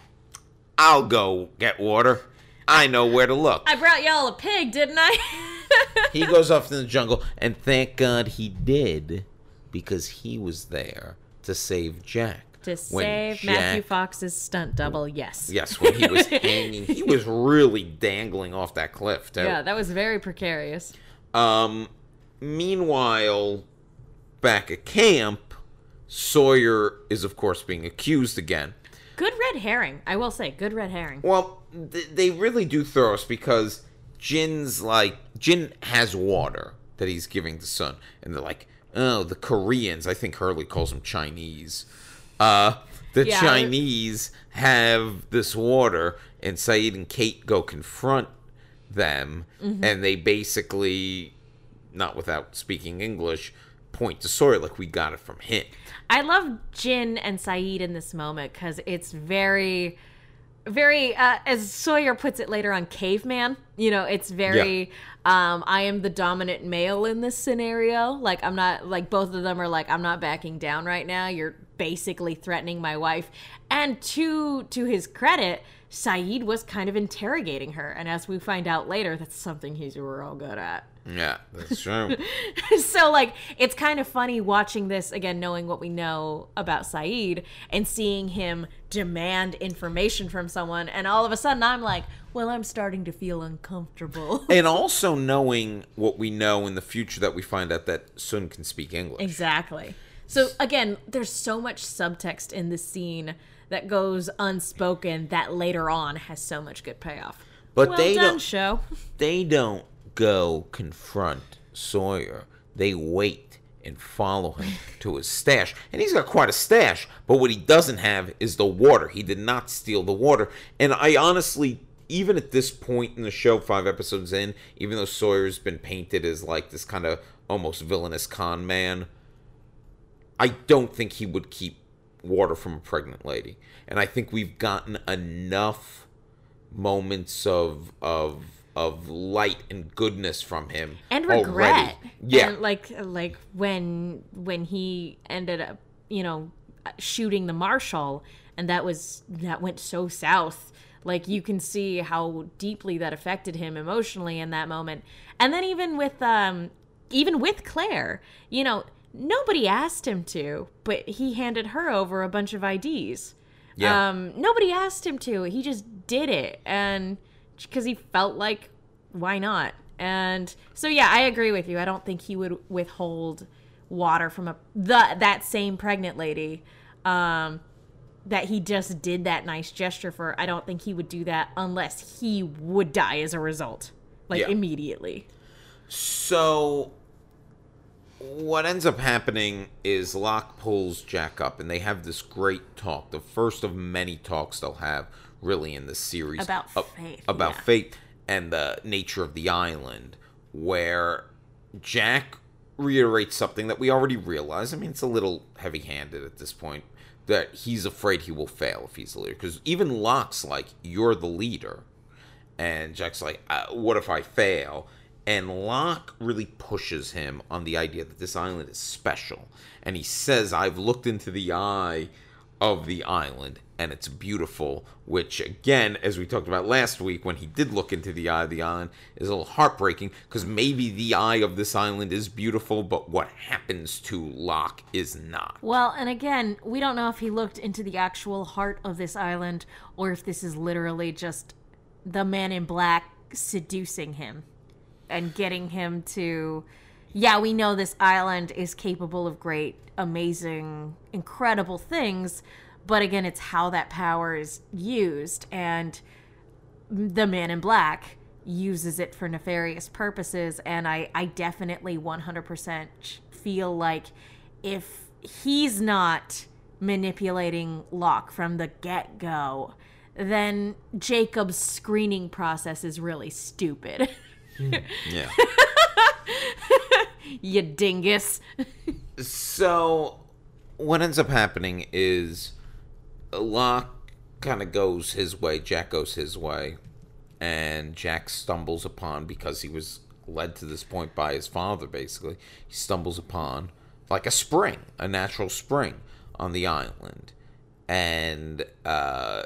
I'll go get water. I know where to look. I brought y'all a pig, didn't I? he goes off in the jungle, and thank God he did, because he was there to save Jack. to When save Matthew Fox's stunt double, yes. Yes, when he was hanging, he was really dangling off that cliff. Too. Yeah, that was very precarious. Um, meanwhile, back at camp, Sawyer is of course being accused again. Good red herring, I will say. Good red herring. Well, th- they really do throw us because Jin's like Jin has water that he's giving the Sun, and they're like, oh, the Koreans. I think Hurley calls them Chinese. Uh, the Yeah. Chinese have this water, and Sayid and Kate go confront them, and they basically, not without speaking English, point to Sawyer like we got it from him. I love Jin and Sayid in this moment because it's very, very, uh, as Sawyer puts it later on, caveman. You know, it's very, um, I am the dominant male in this scenario. Like, I'm not, like, both of them are like, I'm not backing down right now. You're basically threatening my wife. And to, to his credit, Sayid was kind of interrogating her. And as we find out later, that's something he's real good at. Yeah, that's true. so like it's kind of funny watching this again knowing what we know about Sayid and seeing him demand information from someone and all of a sudden I'm like well I'm starting to feel uncomfortable and also knowing what we know in the future that we find out that Sun can speak English. exactly so again there's so much subtext in this scene that goes unspoken that later on has so much good payoff But well they done don't show they don't go confront Sawyer. They wait and follow him to his stash. And he's got quite a stash, but what he doesn't have is the water. He did not steal the water. And I honestly even at this point in the show, five episodes in, even though Sawyer's been painted as like this kind of almost villainous con man, I don't think he would keep water from a pregnant lady. And I think we've gotten enough moments of of of light and goodness from him and already. regret. Yeah. and like like when when he ended up, you know, shooting the marshal, and that was that went so south. Like you can see how deeply that affected him emotionally in that moment, and then even with um even with Claire, you know, nobody asked him to, but he handed her over a bunch of IDs. Yeah. Um, nobody asked him to. He just did it, and because he felt like, why not? And so, yeah, I agree with you. I don't think he would withhold water from a the that same pregnant lady. Um, that he just did that nice gesture for. I don't think he would do that unless he would die as a result, like Yeah. immediately. So what ends up happening is Locke pulls Jack up and they have this great talk, the first of many talks they'll have really in this series About a- faith, about yeah. fate and the nature of the island where Jack reiterates something that we already realize. I mean, it's a little heavy-handed at this point that he's afraid he will fail if he's the leader because even Locke's like, "You're the leader." And Jack's like, uh, "What if I fail?" And Locke really pushes him on the idea that this island is special. And he says, "I've looked into the eye of the island, and it's beautiful." Which, again, as we talked about last week, when he did look into the eye of the island, is a little heartbreaking because maybe the eye of this island is beautiful, but what happens to Locke is not. Well, and again, we don't know if he looked into the actual heart of this island or if this is literally just the man in black seducing him. and getting him to yeah, we know this island is capable of great, amazing, incredible things, but again, it's how that power is used and the man in black uses it for nefarious purposes and I I definitely 100% feel like if he's not manipulating Locke from the get-go, then Jacob's screening process is really stupid. Hmm. Yeah. you dingus. So, what ends up happening is Locke kind of goes his way, Jack goes his way, and Jack stumbles upon, because he was led to this point by his father, basically, he stumbles upon like a spring, a natural spring on the island. And, uh,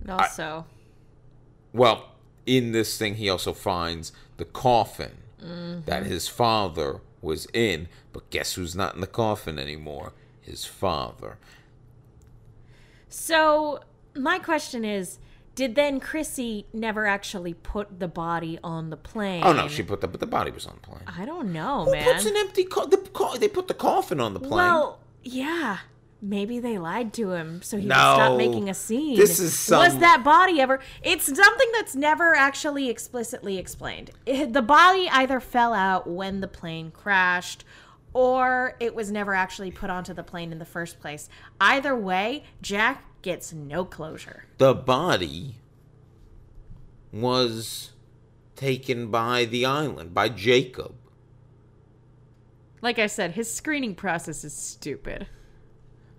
and Also, well, in this thing, he also finds the coffin Mm-hmm. that his father was in. But guess who's not in the coffin anymore? His father. so my question is did then Chrissy never actually put the body on the plane? Oh no, she put the but the body was on the plane. I don't know, Who man. puts an empty co- the co- they put the coffin on the plane? Well, yeah. Maybe they lied to him so he would stop making a scene. This is some- Was that body ever? It's something that's never actually explicitly explained. It- the body either fell out when the plane crashed or it was never actually put onto the plane in the first place. Either way, Jack gets no closure. the body was taken by the island by Jacob. Like I said, his screening process is stupid.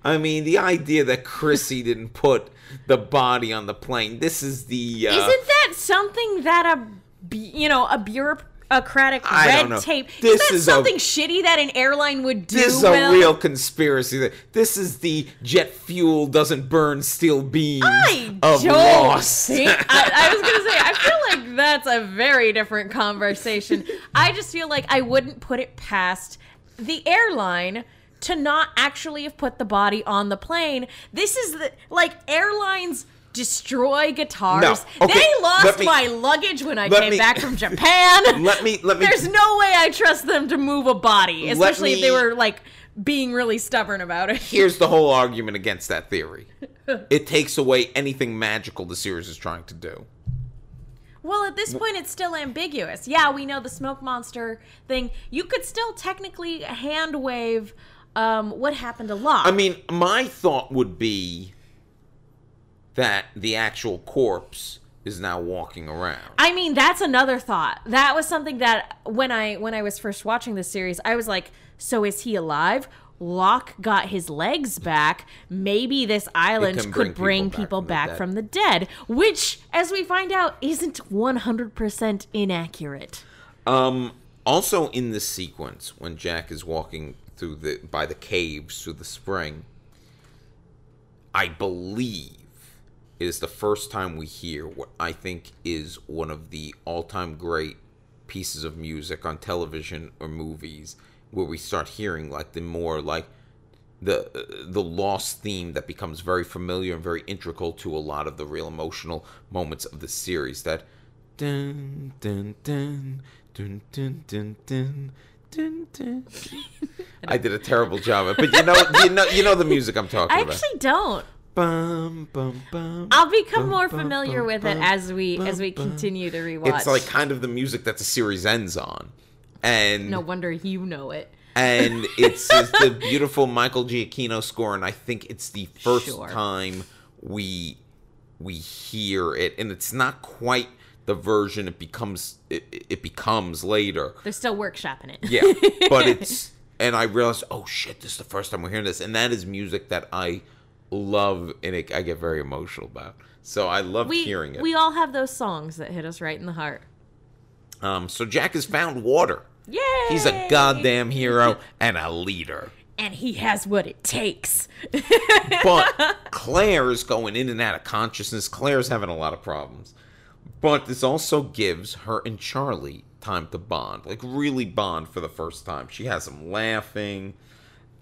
I mean, the idea that Chrissy didn't put the body on the plane. This is the uh, Isn't that something that a you know a bureaucratic I red tape? This Isn't that is a- something shitty that an airline would do? This is a Will? real conspiracy. This is the jet fuel doesn't burn steel beams I of don't think. I, I was gonna say. I feel like that's a very different conversation. I just feel like I wouldn't put it past the airline to not actually have put the body on the plane. This is the like airlines destroy guitars. No. Okay, They lost me- my luggage when I came me- back from Japan. let me let me There's no way I trust them to move a body, especially if they were like being really stubborn about it. Here's the whole argument against that theory. It takes away anything magical the series is trying to do. Well, at this point, it's still ambiguous. Yeah, we know the smoke monster thing. You could still technically hand wave um, what happened to Locke. I mean, my thought would be that the actual corpse is now walking around. I mean, that's another thought. That was something that when I when I was first watching this series, I was like, so is he alive? Locke got his legs back. Maybe this island bring could bring people people back back from from the the dead, which, as we find out, isn't 100% inaccurate. Um, also in the sequence, when Jack is walking through the by the caves through the spring, I believe it is the first time we hear what I think is one of the all-time great pieces of music on television or movies, where we start hearing like the more like the the lost theme that becomes very familiar and very integral to a lot of the real emotional moments of the series. That dun dun dun dun dun dun dun. Dun, dun. I did a terrible job of but you know, you know, you know the music I'm talking I about. I actually don't. Bum, bum, bum, I'll become bum, more familiar bum, with it as we bum, as we continue to rewatch. It's like kind of the music that the series ends on, and no wonder you know it. and it's, it's the beautiful Michael Giacchino score, and I think it's the first Sure. time we we hear it, and it's not quite the version it becomes it, it becomes later. They're still workshopping it. Yeah, but it's and I realized, oh shit, this is the first time we're hearing this, and that is music that I love, and it, I get very emotional about. So I love we hearing it. we all have those songs that hit us right in the heart. um, so Jack has found water. Yay! He's a goddamn hero and a leader. and he has what it takes. But Claire is going in and out of consciousness. Claire's having a lot of problems. But this also gives her and Charlie time to bond. Like really bond for the first time. She has them laughing.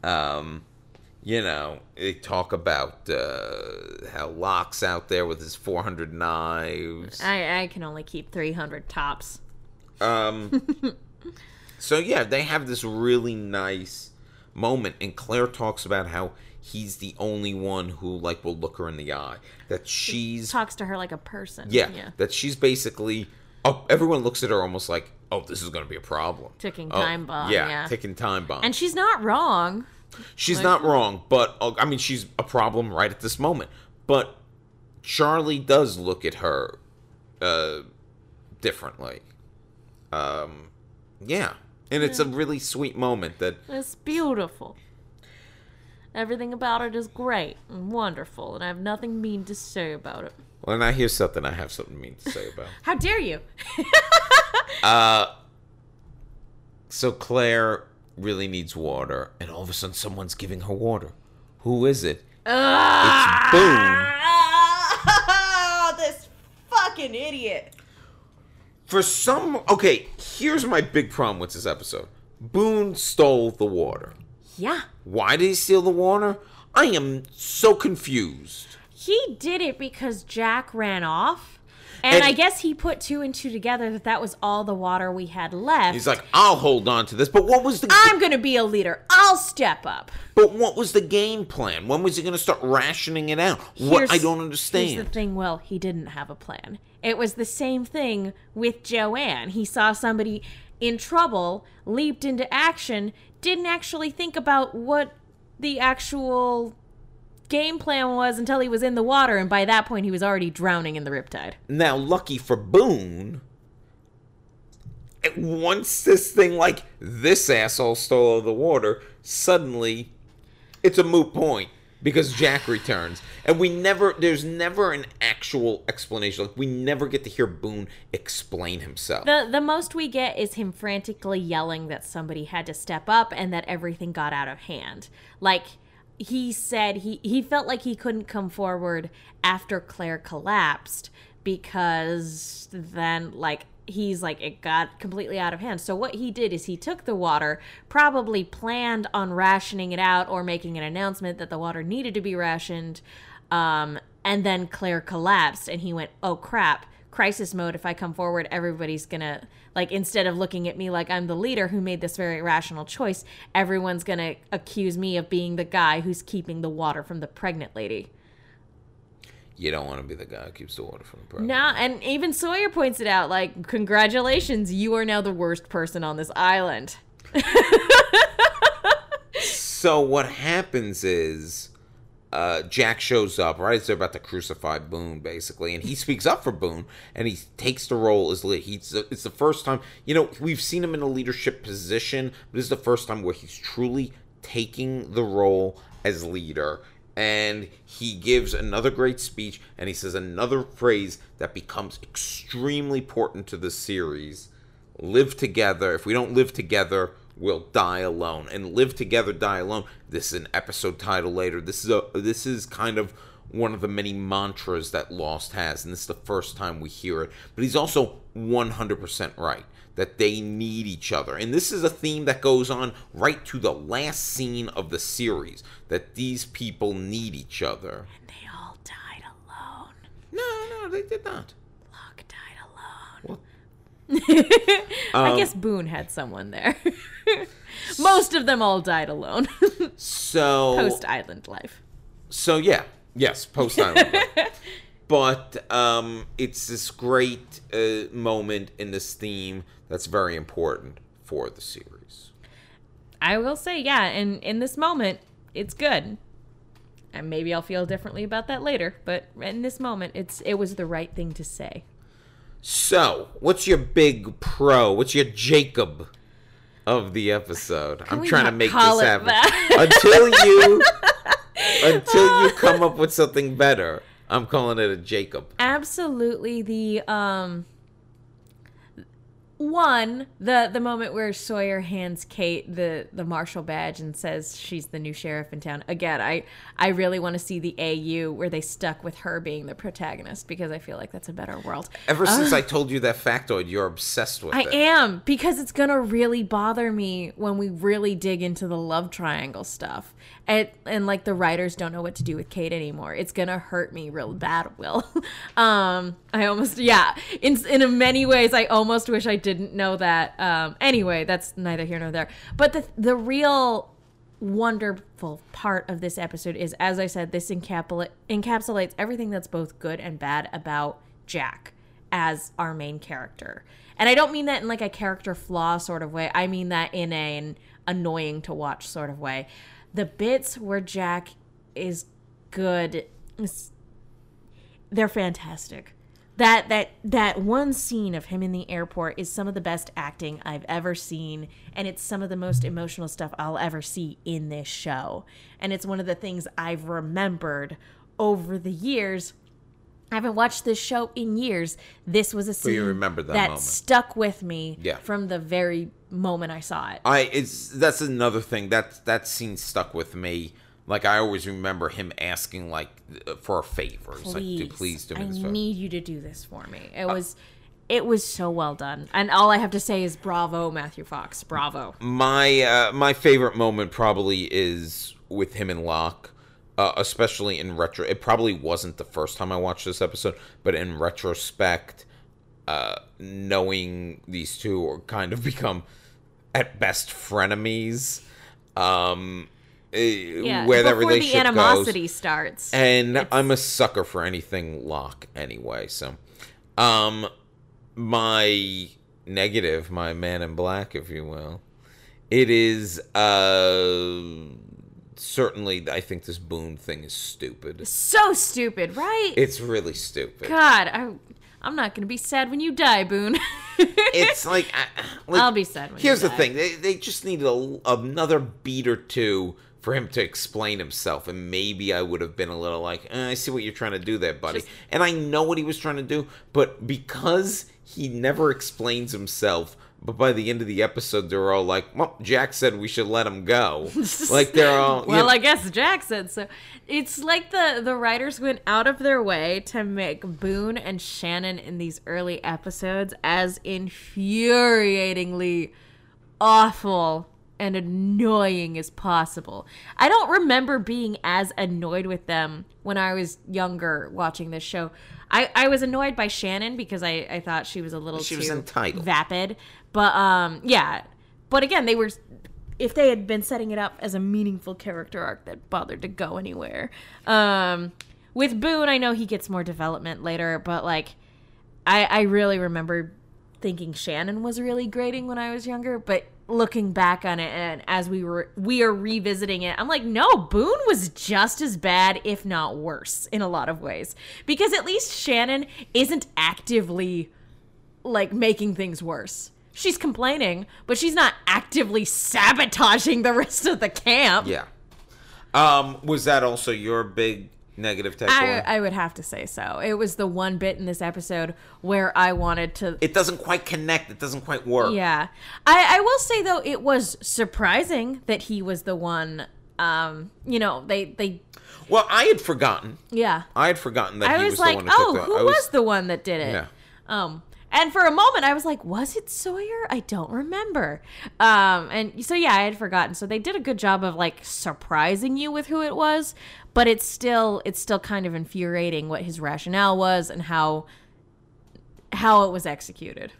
Um, you know, they talk about uh, how Locke's out there with his 400 knives. I I can only keep 300 tops. Um, so yeah, they have this really nice moment, and Claire talks about how he's the only one who like will look her in the eye. That she's Talks to her like a person. yeah, that she's basically. Oh, everyone looks at her almost like, oh, this is going to be a problem. Ticking Oh, time bomb, Yeah, yeah. ticking time bomb. And she's not wrong. She's not wrong, but uh, I mean, she's a problem right at this moment. But Charlie does look at her uh, differently. Um, yeah, and it's a really sweet moment that It's beautiful. Everything about it is great and wonderful, and I have nothing mean to say about it. when I hear something, I have something mean to say about. How dare you? Uh, so Claire really needs water, and all of a sudden, someone's giving her water. Who is it? It's ah! Boone. Oh, this fucking idiot. For some, okay, here's my big problem with this episode. Boone stole the water. Yeah. Why did he steal the water? I am so confused. He did it because Jack ran off. And, And- I guess he put two and two together that that was all the water we had left. He's like, I'll hold on to this. But what was the I'm going to be a leader. I'll step up. but what was the game plan? When was he going to start rationing it out? what I don't understand. Here's the thing, Will, he didn't have a plan. It was the same thing with Joanne. He saw somebody in trouble, leaped into action, didn't actually think about what the actual game plan was until he was in the water, and by that point he was already drowning in the riptide. Now, lucky for Boone, once this thing like this asshole stole the water, suddenly it's a moot point because Jack returns, and we never there's never an actual explanation. Like we never get to hear Boone explain himself. The the most we get is him frantically yelling that somebody had to step up and that everything got out of hand. Like he said he he felt like he couldn't come forward after Claire collapsed because then like he's like it got completely out of hand. So what he did is he took the water, probably planned on rationing it out or making an announcement that the water needed to be rationed. Um, and then Claire collapsed and he went, "Oh crap." crisis mode if i come forward everybody's gonna like instead of looking at me like i'm the leader who made this very rational choice everyone's gonna accuse me of being the guy who's keeping the water from the pregnant lady you don't want to be the guy who keeps the water from the pregnant. no and even sawyer points it out like congratulations you are now the worst person on this island So what happens is uh, Jack shows up right as they're about to crucify Boone, basically, and he speaks up for Boone, and he takes the role as lead. He's it's the first time you know we've seen him in a leadership position, but this is the first time where he's truly taking the role as leader. And he gives another great speech, and he says another phrase that becomes extremely important to the series live together. If we don't live together, we'll die alone. And live together, die alone. This is an episode title later. This is a this is kind of one of the many mantras that Lost has, and this is the first time we hear it. But he's also 100% right that they need each other. And this is a theme that goes on right to the last scene of the series that these people need each other. And they all died alone No, no, they did not. Locke died alone i um, guess boone had someone there most of them all died alone so post island life So yeah, yes, post Island. But um, it's this great uh, moment in this theme that's very important for the series. I will say, yeah, and in this moment, it's good. And maybe I'll feel differently about that later, but in this moment, it's it was the right thing to say. So, what's your big pro? What's your Jacob of the episode? I'm trying to make this happen until you until you come up with something better. I'm calling it a Jacob. Absolutely the um one the the moment where Sawyer hands Kate the the marshal badge and says she's the new sheriff in town. Again, I I really want to see the AU where they stuck with her being the protagonist because I feel like that's a better world. Ever since I told you that factoid, you're obsessed with I it. am because it's gonna really bother me when we really dig into the love triangle stuff, and and like the writers don't know what to do with Kate anymore. It's gonna hurt me real bad. Will, um, I almost yeah. In in many ways, I almost wish I didn't know that. Um, anyway, that's neither here nor there. But the the real wonderful part of this episode is, as I said, this encapsula- encapsulates everything that's both good and bad about Jack as our main character. And I don't mean that in like a character flaw sort of way. I mean that in an annoying to watch sort of way. The bits where Jack is good, they're fantastic. That that that one scene of him in the airport is some of the best acting I've ever seen and it's some of the most emotional stuff I'll ever see in this show. And it's one of the things I've remembered over the years. I haven't watched this show in years. This was a scene that that stuck with me Yeah. from the very moment I saw it. I it's that's another thing that that scene stuck with me. Like I always remember him asking like for a favor. It's like, please, "Do please do me I this favor." need you to do this for me. It was, it was so well done, and all I have to say is bravo, Matthew Fox, bravo. My uh, my favorite moment probably is with him and Locke, uh, especially in retro. It probably wasn't the first time I watched this episode, but in retrospect, uh, knowing these two or kind of become at best frenemies. Um, eh, Yeah, where that before the relationship animosity goes. starts. and I'm a sucker for anything Locke anyway. So, um, my negative, my man in black, if you will, it is uh certainly. I think this Boone thing is stupid. so stupid, right? It's really stupid. God, I, I'm not gonna be sad when you die, Boone. It's like, I- like I'll be sad when Here's the thing: they they just need a, another beat or two for him to explain himself, and maybe I would have been a little like, eh, I see what you're trying to do there, buddy. Just- and I know what he was trying to do, but because he never explains himself. But by the end of the episode, they're all like, "Well, Jack said we should let him go." like they're all, well, know- I guess Jack said so. It's like the the writers went out of their way to make Boone and Shannon in these early episodes as infuriatingly awful and annoying as possible. I don't remember being as annoyed with them when I was younger watching this show. I, I was annoyed by Shannon because I, I thought she was a little She too was entitled. vapid. But um yeah. But again, they were if they had been setting it up as a meaningful character arc that bothered to go anywhere. Um with Boone, I know he gets more development later, but like I I really remember thinking Shannon was really grating when I was younger, but looking back on it and as we were we are revisiting it, I'm like, no, Boone was just as bad, if not worse, in a lot of ways. Because at least Shannon isn't actively like making things worse. She's complaining, but she's not actively sabotaging the rest of the camp. yeah. Um, was that also your big negative I, takeaway? I would have to say so. It was the one bit in this episode where I wanted to it doesn't quite connect. It doesn't quite work. Yeah. I, I will say though, it was surprising that he was the one um, you know, they they Well, I had forgotten. yeah. I had forgotten that I he was, was, like, the one who oh, who I was, the one that did it? Yeah. Um and for a moment I was like, was it Sawyer? I don't remember. Um and so yeah, I had forgotten. So they did a good job of like surprising you with who it was, but it's still it's still kind of infuriating what his rationale was and how how it was executed.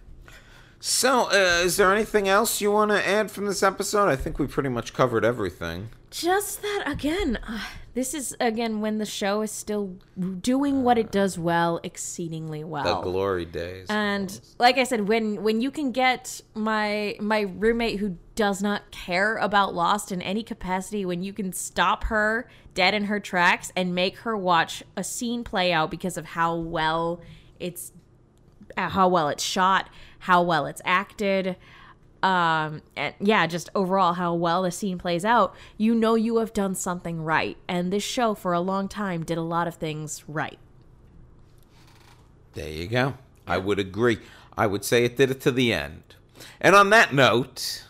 So, uh, is there anything else you want to add from this episode? I think we pretty much covered everything. Just that again. Uh, this is again when the show is still doing what it does well, exceedingly well. The glory days. and like I said, when when you can get my my roommate who does not care about Lost in any capacity, when you can stop her dead in her tracks and make her watch a scene play out because of how well it's how well it's shot, how well it's acted, um, and yeah, just overall how well the scene plays out, you know you have done something right. And this show, for a long time, did a lot of things right. there you go. I would agree. I would say it did it to the end. And on that note,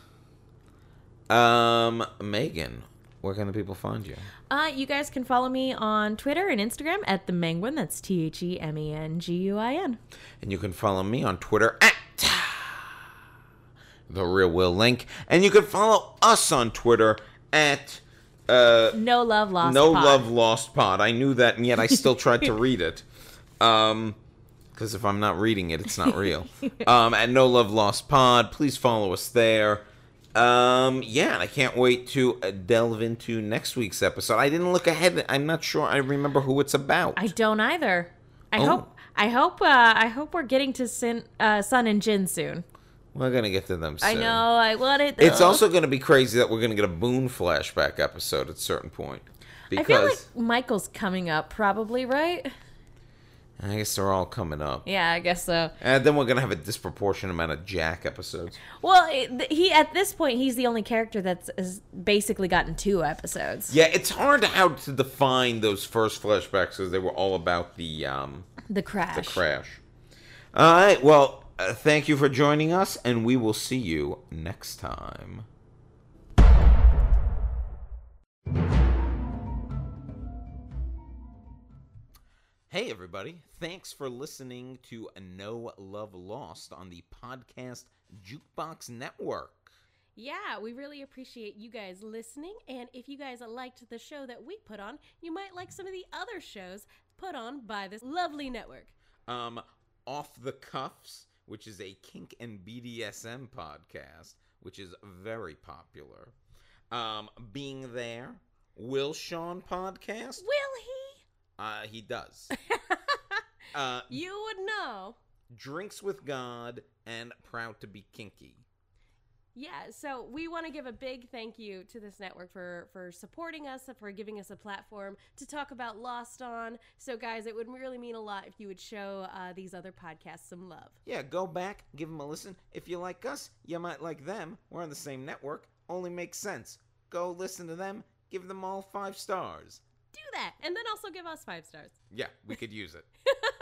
um, Megan, where can the people find you? Uh, you guys can follow me on Twitter and Instagram at the Menguin. That's T H E M E N G U I N. And you can follow me on Twitter at the real Will Link, and you can follow us on Twitter at uh, No love lost. No Pod. Love Lost Pod. I knew that, and yet I still tried to read it. Um, because if I'm not reading it, it's not real. um, at No Love Lost Pod, please follow us there. Um, yeah, and I can't wait to uh, delve into next week's episode. I didn't look ahead. I'm not sure I remember who it's about. I don't either. I Oh. hope. I hope. Uh, I hope we're getting to Sin, uh, Sun and Jin soon. We're gonna get to them soon. I know. I want it. It's also gonna be crazy that we're gonna get a Boone flashback episode at a certain point. I Because feel like Michael's coming up, probably right. I guess they're all coming up. Yeah, I guess so. And then we're gonna have a disproportionate amount of Jack episodes. Well, he at this point he's the only character that's has basically gotten two episodes. Yeah, it's hard how to define those first flashbacks because they were all about the um The crash. the crash. All right, well, uh, thank you for joining us, and we will see you next time. Hey, everybody. Thanks for listening to No Love Lost on the Podcast Jukebox Network. Yeah, we really appreciate you guys listening. And if you guys liked the show that we put on, you might like some of the other shows put on by this lovely network. Um, Off the Cuffs, which is a kink and BDSM podcast, which is very popular. Um, Being There, Will Sean podcast. Will he? Uh, he does. uh, You would know. Drinks with God and Proud to be Kinky. Yeah, so we want to give a big thank you to this network for for supporting us, for giving us a platform to talk about Lost on. So, guys, it would really mean a lot if you would show uh, these other podcasts some love. Yeah, go back, give them a listen. If you like us, you might like them. We're on the same network. Only makes sense. Go listen to them. Give them all five stars. Do that, and then also give us five stars. Yeah, we could use it.